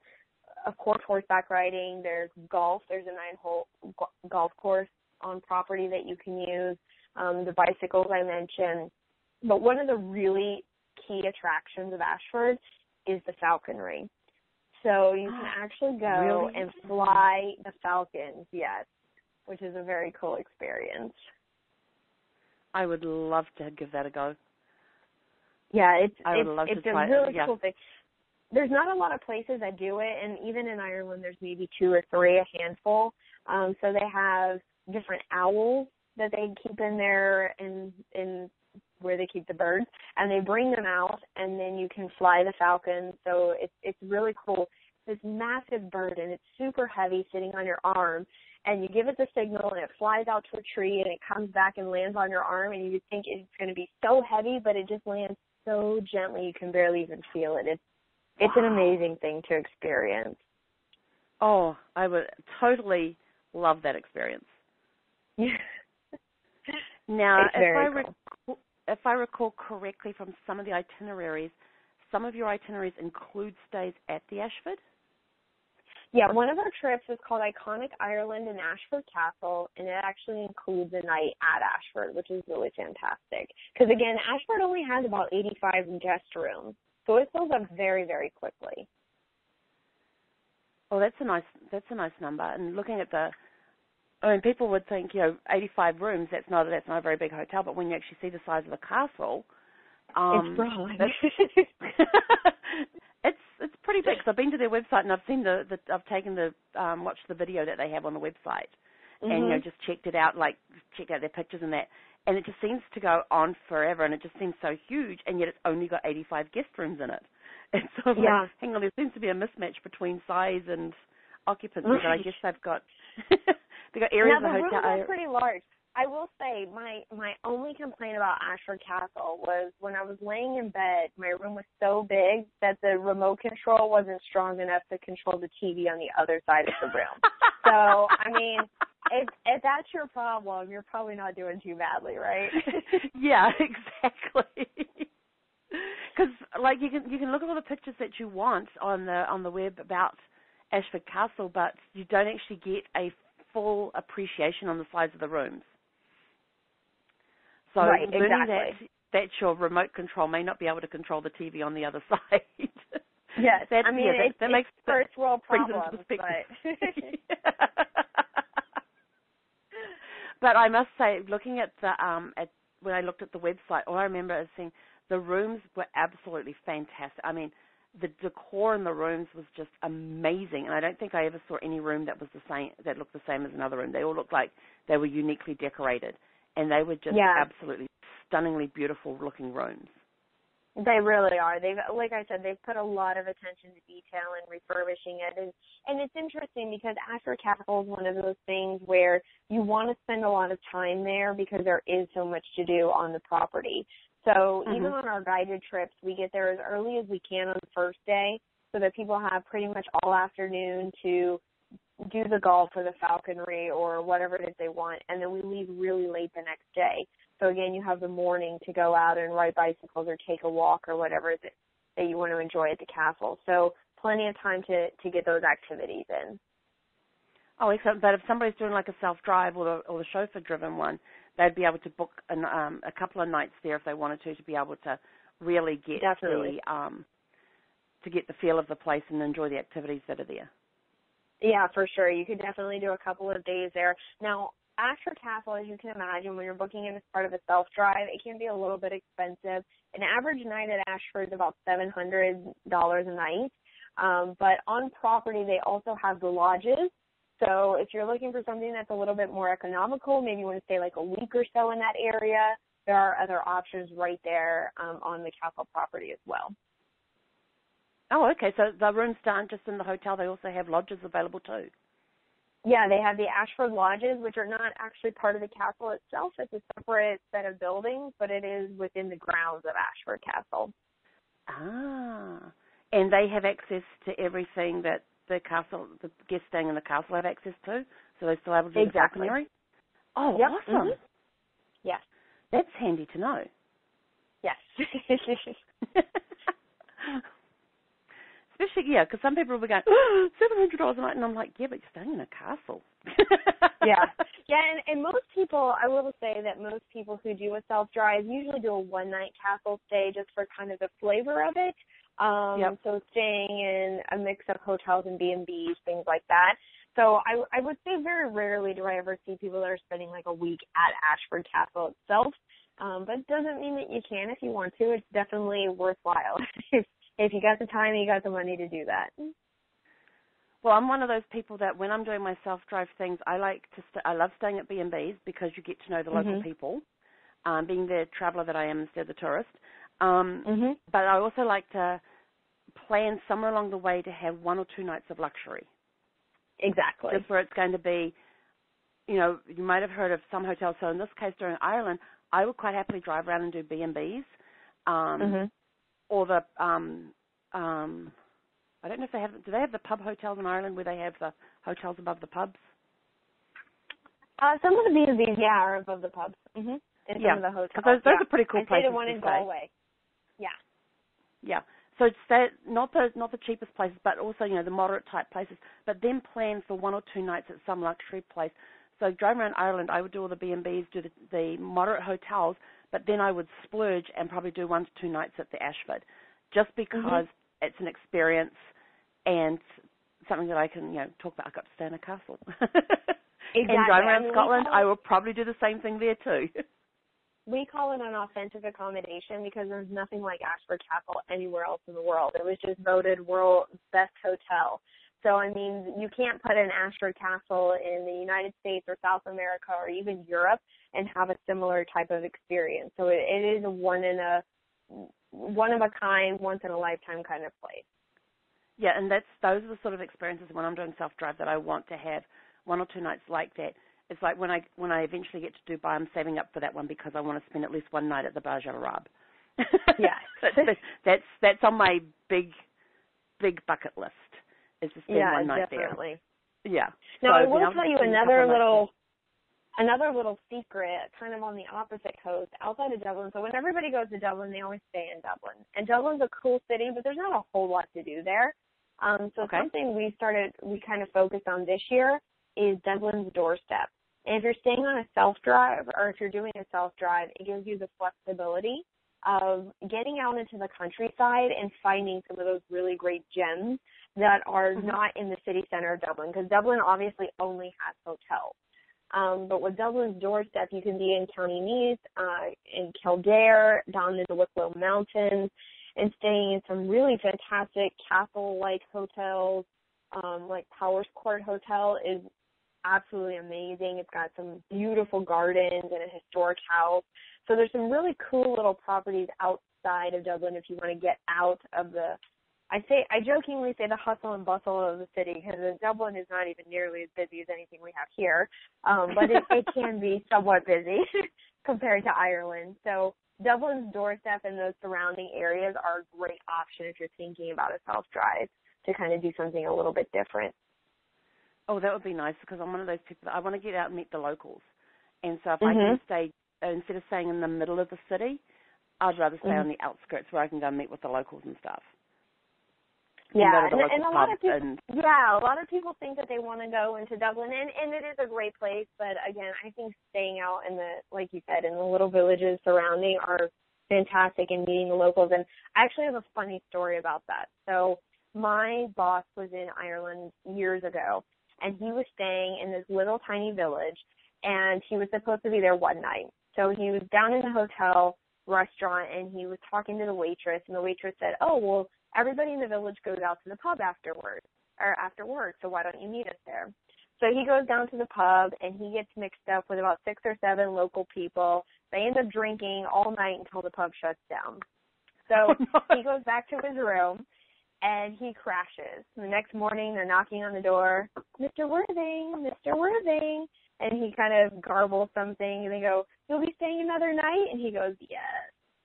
Speaker 2: of course, horseback riding. There's golf. There's a nine-hole go- golf course on property that you can use. Um, the bicycles I mentioned. But one of the really key attractions of Ashford is the falconry. So you can actually go
Speaker 1: Really?
Speaker 2: and fly the Falcons, yes, which is a very cool experience.
Speaker 1: I would love to give that a go.
Speaker 2: Yeah, it's
Speaker 1: I would
Speaker 2: it's,
Speaker 1: love to
Speaker 2: it's a
Speaker 1: it,
Speaker 2: really
Speaker 1: yeah.
Speaker 2: cool thing. There's not a lot of places that do it, and even in Ireland, there's maybe two or three, a handful. Um, so they have different owls that they keep in there in in where they keep the birds, and they bring them out, and then you can fly the falcon. So it's it's really cool. This massive bird, and it's super heavy, sitting on your arm, and you give it the signal, and it flies out to a tree, and it comes back and lands on your arm, and you would think it's going to be so heavy, but it just lands so gently you can barely even feel it. It's it's an amazing thing to experience.
Speaker 1: Oh, I would totally love that experience. Now, if I
Speaker 2: cool.
Speaker 1: recall, if I recall correctly from some of the itineraries, some of your itineraries include stays at the Ashford.
Speaker 2: Yeah, one of our trips is called Iconic Ireland and Ashford Castle, and it actually includes a night at Ashford, which is really fantastic. Because again, Ashford only has about 85 guest rooms, so it fills up very, very quickly.
Speaker 1: Oh, that's a nice that's a nice number. And looking at the, I mean, people would think you know 85 rooms. That's not that's not a very big hotel. But when you actually see the size of the castle, um,
Speaker 2: it's sprawling.
Speaker 1: it's it's pretty big. So I've been to their website and I've seen the, the I've taken the um, watched the video that they have on the website and you know
Speaker 2: Mhm.
Speaker 1: just checked it out, like checked out their pictures and that. And it just seems to go on forever, and it just seems so huge, and yet it's only got 85 guest rooms in it. And so, I'm like,
Speaker 2: Yeah.
Speaker 1: hang on, there seems to be a mismatch between size and occupancy. But I guess they've got got areas
Speaker 2: now
Speaker 1: of
Speaker 2: the
Speaker 1: the
Speaker 2: rooms
Speaker 1: hotel.
Speaker 2: are pretty large. I will say my my only complaint about Ashford Castle was when I was laying in bed, my room was so big that the remote control wasn't strong enough to control the TV on the other side of the room. so I mean, if if that's your problem, you're probably not doing too badly, right?
Speaker 1: yeah, exactly. Because like you can you can look at all the pictures that you want on the on the web about Ashford Castle, but you don't actually get a full appreciation on the size of the rooms. So
Speaker 2: Right,
Speaker 1: learning
Speaker 2: exactly.
Speaker 1: that that your remote control may not be able to control the TV on the other side.
Speaker 2: yes,
Speaker 1: That-
Speaker 2: I mean
Speaker 1: yeah, that-
Speaker 2: it's,
Speaker 1: that
Speaker 2: it's
Speaker 1: makes-
Speaker 2: first world problems, but
Speaker 1: but I must say, looking at the um at when I looked at the website, all I remember is seeing the rooms were absolutely fantastic. I mean, the decor in the rooms was just amazing, and I don't think I ever saw any room that was the same that looked the same as another room. They all looked like they were uniquely decorated, and they were just
Speaker 2: Yeah.
Speaker 1: absolutely stunningly beautiful looking rooms.
Speaker 2: They really are. They've, like I said, they've put a lot of attention to detail in refurbishing it, and and it's interesting because Ashford Castle is one of those things where you want to spend a lot of time there because there is so much to do on the property. So even
Speaker 1: Mhm.
Speaker 2: on our guided trips, we get there as early as we can on the first day, so that people have pretty much all afternoon to do the golf or the falconry or whatever it is they want, and then we leave really late the next day. So again, you have the morning to go out and ride bicycles or take a walk or whatever that, that you want to enjoy at the castle. So plenty of time to to get those activities in.
Speaker 1: Oh, excellent. But if somebody's doing like a self-drive or the, or the chauffeur-driven one, they'd be able to book an, um, a couple of nights there if they wanted to, to be able to really get
Speaker 2: Definitely.
Speaker 1: the um, to get the feel of the place and enjoy the activities that are there.
Speaker 2: Yeah, for sure. You could definitely do a couple of days there. Now, Ashford Castle, as you can imagine, when you're booking it as part of a self drive, it can be a little bit expensive. An average night at Ashford is about seven hundred dollars a night. Um, but on property, they also have the lodges. So if you're looking for something that's a little bit more economical, maybe you want to stay like a week or so in that area, there are other options right there um, on the castle property as well.
Speaker 1: Oh, okay. So the rooms aren't just in the hotel; they also have lodges available too.
Speaker 2: Yeah, they have the Ashford Lodges, which are not actually part of the castle itself. It's a separate set of buildings, but it is within the grounds of Ashford Castle.
Speaker 1: Ah, and they have access to everything that the castle, the guests staying in the castle have access to. So they're still able to do
Speaker 2: Exactly.
Speaker 1: the falconry. Oh,
Speaker 2: Yep.
Speaker 1: awesome!
Speaker 2: Mhm. Yes.
Speaker 1: That's handy to know.
Speaker 2: Yes.
Speaker 1: Especially, yeah, because some people will be going, oh, $700 a night, and I'm like, yeah, but you're staying in a castle.
Speaker 2: yeah. Yeah, and, and most people, I will say that most people who do a self drive usually do a one night castle stay just for kind of the flavor of it. Um,
Speaker 1: yep.
Speaker 2: So staying in a mix of hotels and B&Bs, things like that. So I, I would say very rarely do I ever see people that are spending like a week at Ashford Castle itself. Um, but it doesn't mean that you can if you want to. It's definitely worthwhile if if you got the time and you got the money to do that.
Speaker 1: Well, I'm one of those people that when I'm doing my self-drive things, I like to. St- I love staying at B&Bs because you get to know the local
Speaker 2: mm-hmm.
Speaker 1: people, um, being the traveler that I am instead of the tourist. Um,
Speaker 2: mm-hmm.
Speaker 1: But I also like to plan somewhere along the way to have one or two nights of luxury.
Speaker 2: Exactly.
Speaker 1: Just where it's going to be, you know, you might have heard of some hotels. So in this case, during Ireland, I would quite happily drive around and do B and B's, um,
Speaker 2: mm-hmm.
Speaker 1: or the um, um, I don't know if they have. Do they have the pub hotels in Ireland where they have the hotels above the pubs?
Speaker 2: Uh, some of the B and B's, yeah, are above the pubs. Mm-hmm. And
Speaker 1: yeah,
Speaker 2: some of the hotels.
Speaker 1: Those, those
Speaker 2: yeah.
Speaker 1: are pretty cool
Speaker 2: I
Speaker 1: places.
Speaker 2: I one in. Galway. Yeah.
Speaker 1: Yeah. So stay not the not the cheapest places, but also you know the moderate type places. But then plan for one or two nights at some luxury place. So driving around Ireland, I would do all the B and B's, do the, the moderate hotels, but then I would splurge and probably do one to two nights at the Ashford, just because
Speaker 2: mm-hmm.
Speaker 1: it's an experience and something that I can you know talk about. I got to stay in a castle.
Speaker 2: exactly.
Speaker 1: and driving around
Speaker 2: I mean,
Speaker 1: Scotland, I will probably do the same thing there too.
Speaker 2: we call it an authentic accommodation because there's nothing like Ashford Castle anywhere else in the world. It was just voted world's best hotel. So I mean, you can't put an Ashford Castle in the United States or South America or even Europe and have a similar type of experience. So it, it is a one in a one of a kind, once in a lifetime kind of place.
Speaker 1: Yeah, and that's those are the sort of experiences when I'm doing self drive that I want to have one or two nights like that. It's like when I when I eventually get to Dubai, I'm saving up for that one because I want to spend at least one night at the Burj Al Arab.
Speaker 2: Yeah,
Speaker 1: that's, that's that's on my big big bucket list. Is to spend
Speaker 2: yeah,
Speaker 1: one night
Speaker 2: definitely.
Speaker 1: there. Yeah. Yeah.
Speaker 2: Now
Speaker 1: so,
Speaker 2: I will
Speaker 1: you know,
Speaker 2: tell you another little another little secret, kind of on the opposite coast, outside of Dublin. So when everybody goes to Dublin, they always stay in Dublin. And Dublin's a cool city, but there's not a whole lot to do there. Um, so
Speaker 1: okay.
Speaker 2: something we started, we kind of focused on this year is Dublin's doorstep. And if you're staying on a self drive or if you're doing a self drive, it gives you the flexibility of getting out into the countryside and finding some of those really great gems that are
Speaker 1: mm-hmm.
Speaker 2: not in the city center of Dublin because Dublin obviously only has hotels. Um, but with Dublin's doorstep, you can be in County Meath, uh, in Kildare, down in the Wicklow Mountains, and staying in some really fantastic castle-like hotels. Um, like Powerscourt Hotel is absolutely amazing. It's got some beautiful gardens and a historic house. So there's some really cool little properties outside of Dublin if you want to get out of the I say I jokingly say the hustle and bustle of the city because Dublin is not even nearly as busy as anything we have here, um, but it, it can be somewhat busy compared to Ireland. So Dublin's doorstep and those surrounding areas are a great option if you're thinking about a self drive to kind of do something a little bit different.
Speaker 1: Oh, that would be nice because I'm one of those people that I want to get out and meet the locals. And so if
Speaker 2: mm-hmm.
Speaker 1: I can stay instead of staying in the middle of the city, I'd rather stay
Speaker 2: mm-hmm.
Speaker 1: on the outskirts where I can go and meet with the locals and stuff.
Speaker 2: Yeah,
Speaker 1: and,
Speaker 2: and, and a lot of people,
Speaker 1: and,
Speaker 2: yeah, a lot of people think that they want to go into Dublin, and and it is a great place. But again, I think staying out in the, like you said, in the little villages surrounding are fantastic, and meeting the locals. And I actually have a funny story about that. So my boss was in Ireland years ago, and he was staying in this little tiny village, and he was supposed to be there one night. So he was down in the hotel restaurant, and he was talking to the waitress, and the waitress said, "Oh, well." everybody in the village goes out to the pub afterwards or after work, so why don't you meet us there? So he goes down to the pub and he gets mixed up with about six or seven local people. They end up drinking all night until the pub shuts down. So he goes back to his room and he crashes. The next morning they're knocking on the door, Mr. Worthing, Mr. Worthing and he kind of garbles something and they go, You'll be staying another night? And he goes, Yes.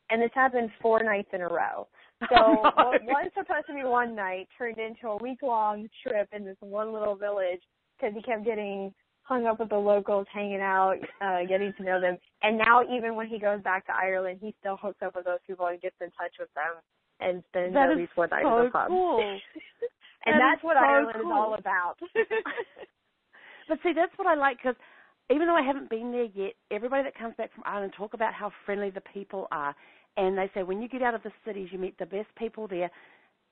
Speaker 2: And this happened four nights in a row. So
Speaker 1: oh,
Speaker 2: what was supposed to be one night turned into a week long trip in this one little village because he kept getting hung up with the locals, hanging out, uh, getting to know them. And now even when he goes back to Ireland, he still hooks up with those people and gets in touch with them and spends
Speaker 1: that
Speaker 2: at least one night
Speaker 1: so
Speaker 2: in the pub.
Speaker 1: Cool.
Speaker 2: and
Speaker 1: that
Speaker 2: that's what
Speaker 1: so
Speaker 2: Ireland
Speaker 1: cool.
Speaker 2: is all about.
Speaker 1: but see, that's what I like because even though I haven't been there yet, everybody that comes back from Ireland talk about how friendly the people are and they say when you get out of the cities, you meet the best people there.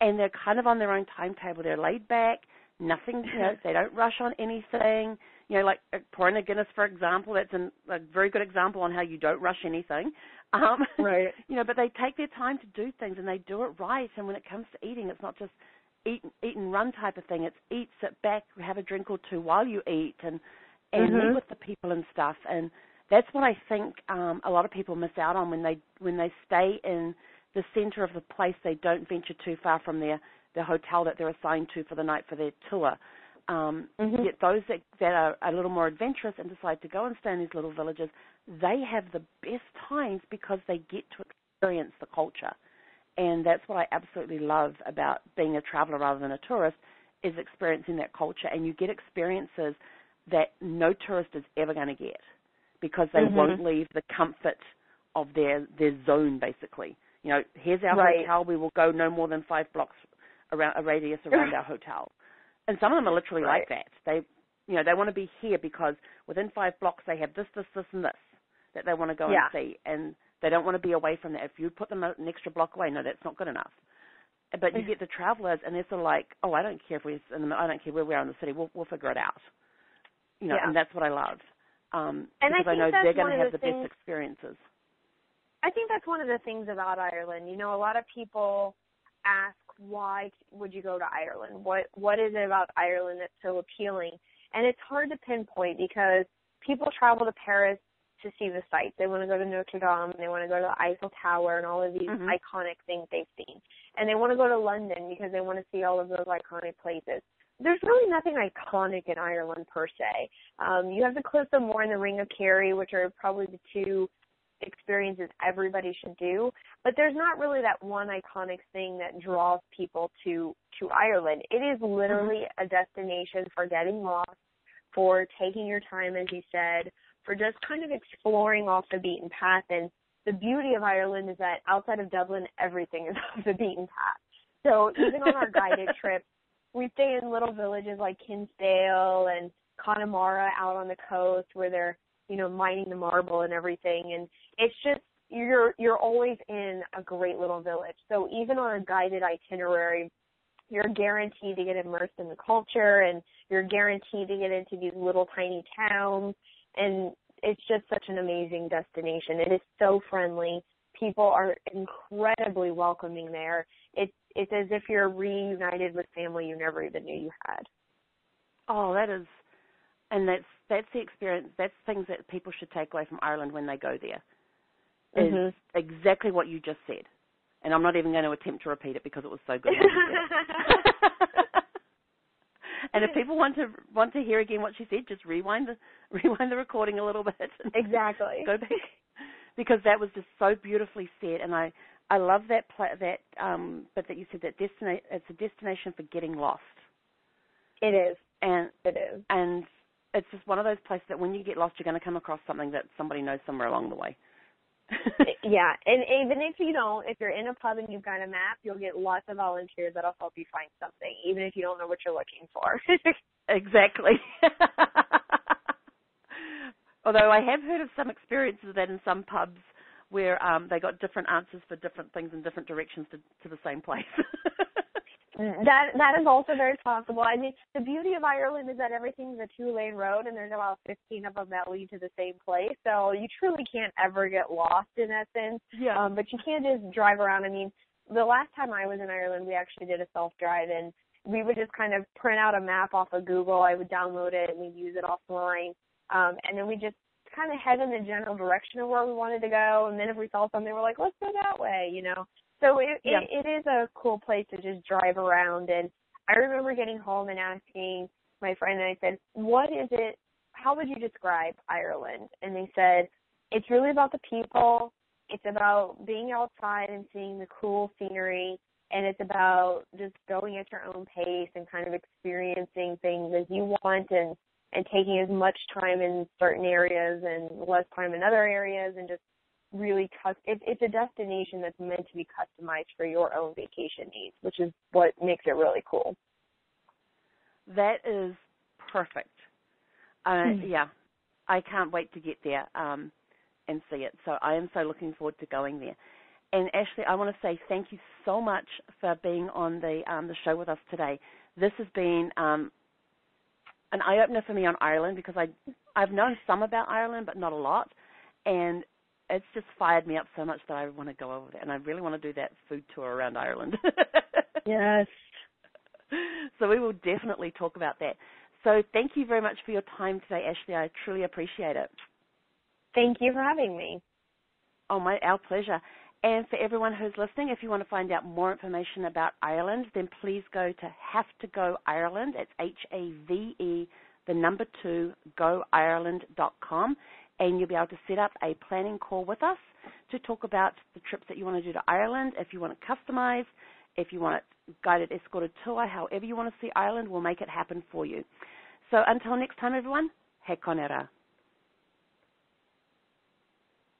Speaker 1: and they're kind of on their own timetable. They're laid back, nothing, you know, they don't rush on anything. You know, like uh, pouring a Guinness, for example, that's an, a very good example on how you don't rush anything. Um,
Speaker 2: right.
Speaker 1: You know, but they take their time to do things and they do it right. And when it comes to eating, it's not just eat, eat and run type of thing. It's eat, sit back, have a drink or two while you eat, and and
Speaker 2: mm-hmm.
Speaker 1: meet with the people and stuff. And that's what I think um, a lot of people miss out on when they when they stay in the center of the place. They don't venture too far from their their hotel that they're assigned to for the night for their tour. Um,
Speaker 2: mm-hmm.
Speaker 1: Yet those that, that are a little more adventurous and decide to go and stay in these little villages, they have the best times because they get to experience the culture. And that's what I absolutely love about being a traveler rather than a tourist is experiencing that culture. And you get experiences that no tourist is ever going to get because they
Speaker 2: mm-hmm.
Speaker 1: won't leave the comfort of their their zone basically. You know, here's our
Speaker 2: right.
Speaker 1: hotel. We will go no more than five blocks around a radius around our hotel. And some of them are literally
Speaker 2: right.
Speaker 1: like that. They, you know, they want to be here because within five blocks they have this, this, this, and this that they want to go
Speaker 2: yeah.
Speaker 1: and see, and they don't want to be away from that. If you put them an extra block away, no, that's not good enough. But you get the travelers, and they're sort of like, oh, I don't care if we're in the, I don't care where we are in the city. We'll we'll figure it out. You know,
Speaker 2: yeah.
Speaker 1: and that's what I love. Um,
Speaker 2: and
Speaker 1: because
Speaker 2: I,
Speaker 1: I know they're going
Speaker 2: to
Speaker 1: have
Speaker 2: the,
Speaker 1: the
Speaker 2: things,
Speaker 1: best experiences.
Speaker 2: I think that's one of the things about Ireland. You know, a lot of people ask why would you go to Ireland? What what is it about Ireland that's so appealing? And it's hard to pinpoint because people travel to Paris to see the sights. They want to go to Notre Dame, they want to go to the Eiffel Tower and all of these
Speaker 1: mm-hmm.
Speaker 2: iconic things they've seen. And they want to go to London because they want to see all of those iconic places. There's really nothing iconic in Ireland per se. Um, you have the Cliffs of Moher and the Ring of Kerry, which are probably the two experiences everybody should do, but there's not really that one iconic thing that draws people to to Ireland. It is literally
Speaker 1: mm-hmm.
Speaker 2: a destination for getting lost, for taking your time as you said, for just kind of exploring off the beaten path and the beauty of Ireland is that outside of Dublin everything is off the beaten path. So even on our guided trips, we stay in little villages like Kinsale and Connemara out on the coast where they're you know, mining the marble and everything. And it's just you're you're always in a great little village. So even on a guided itinerary, you're guaranteed to get immersed in the culture and you're guaranteed to get into these little tiny towns and it's just such an amazing destination. It is so friendly. People are incredibly welcoming there. It's it's as if you're reunited with family you never even knew you had.
Speaker 1: Oh, that is and that's that's the experience. That's things that people should take away from Ireland when they go there. Is
Speaker 2: mm-hmm.
Speaker 1: exactly what you just said, and I'm not even going to attempt to repeat it because it was so good. and if people want to want to hear again what she said, just rewind the rewind the recording a little bit.
Speaker 2: Exactly.
Speaker 1: Go back because that was just so beautifully said, and I I love that pla- that um but that you said that destination it's a destination for getting lost.
Speaker 2: It is.
Speaker 1: And
Speaker 2: it is.
Speaker 1: And it's just one of those places that when you get lost, you're going to come across something that somebody knows somewhere along the way.
Speaker 2: yeah, and even if you don't, if you're in a pub and you've got a map, you'll get lots of volunteers that'll help you find something, even if you don't know what you're looking for.
Speaker 1: exactly. Although I have heard of some experiences of that in some pubs where um, they got different answers for different things in different directions to, to the same place.
Speaker 2: That that is also very possible. I mean, the beauty of Ireland is that everything's a two lane road, and there's about 15 of them that lead to the same place. So you truly can't ever get lost in essence.
Speaker 1: Yeah.
Speaker 2: Um, but you can't just drive around. I mean, the last time I was in Ireland, we actually did a self drive, and we would just kind of print out a map off of Google. I would download it, and we'd use it offline, um, and then we just kind of head in the general direction of where we wanted to go. And then if we saw something, we're like, let's go that way, you know. So it, yeah. it it is a cool place to just drive around. And I remember getting home and asking my friend, and I said, "What is it? How would you describe Ireland?" And they said, "It's really about the people. It's about being outside and seeing the cool scenery." And it's about just going at your own pace and kind of experiencing things as you want and and taking as much time in certain areas and less time in other areas and just really cus- it, it's a destination that's meant to be customized for your own vacation needs, which is what makes it really cool.
Speaker 1: That is perfect. Uh, mm-hmm. Yeah, I can't wait to get there um, and see it. So I am so looking forward to going there. And Ashley, I want to say thank you so much for being on the um, the show with us today. This has been um, an eye opener for me on Ireland because I I've known some about Ireland but not a lot, and it's just fired me up so much that I want to go over there and I really want to do that food tour around Ireland.
Speaker 2: yes.
Speaker 1: So we will definitely talk about that. So thank you very much for your time today, Ashley. I truly appreciate it.
Speaker 2: Thank you for having me.
Speaker 1: Oh, my, our pleasure. And for everyone who's listening, if you want to find out more information about Ireland, then please go to Have to Go Ireland. It's H A V E, the number two, goireland.com. And you'll be able to set up a planning call with us to talk about the trips that you want to do to Ireland. If you want to customize, if you want a guided escorted tour, however you want to see Ireland, we'll make it happen for you. So until next time, everyone, he konera.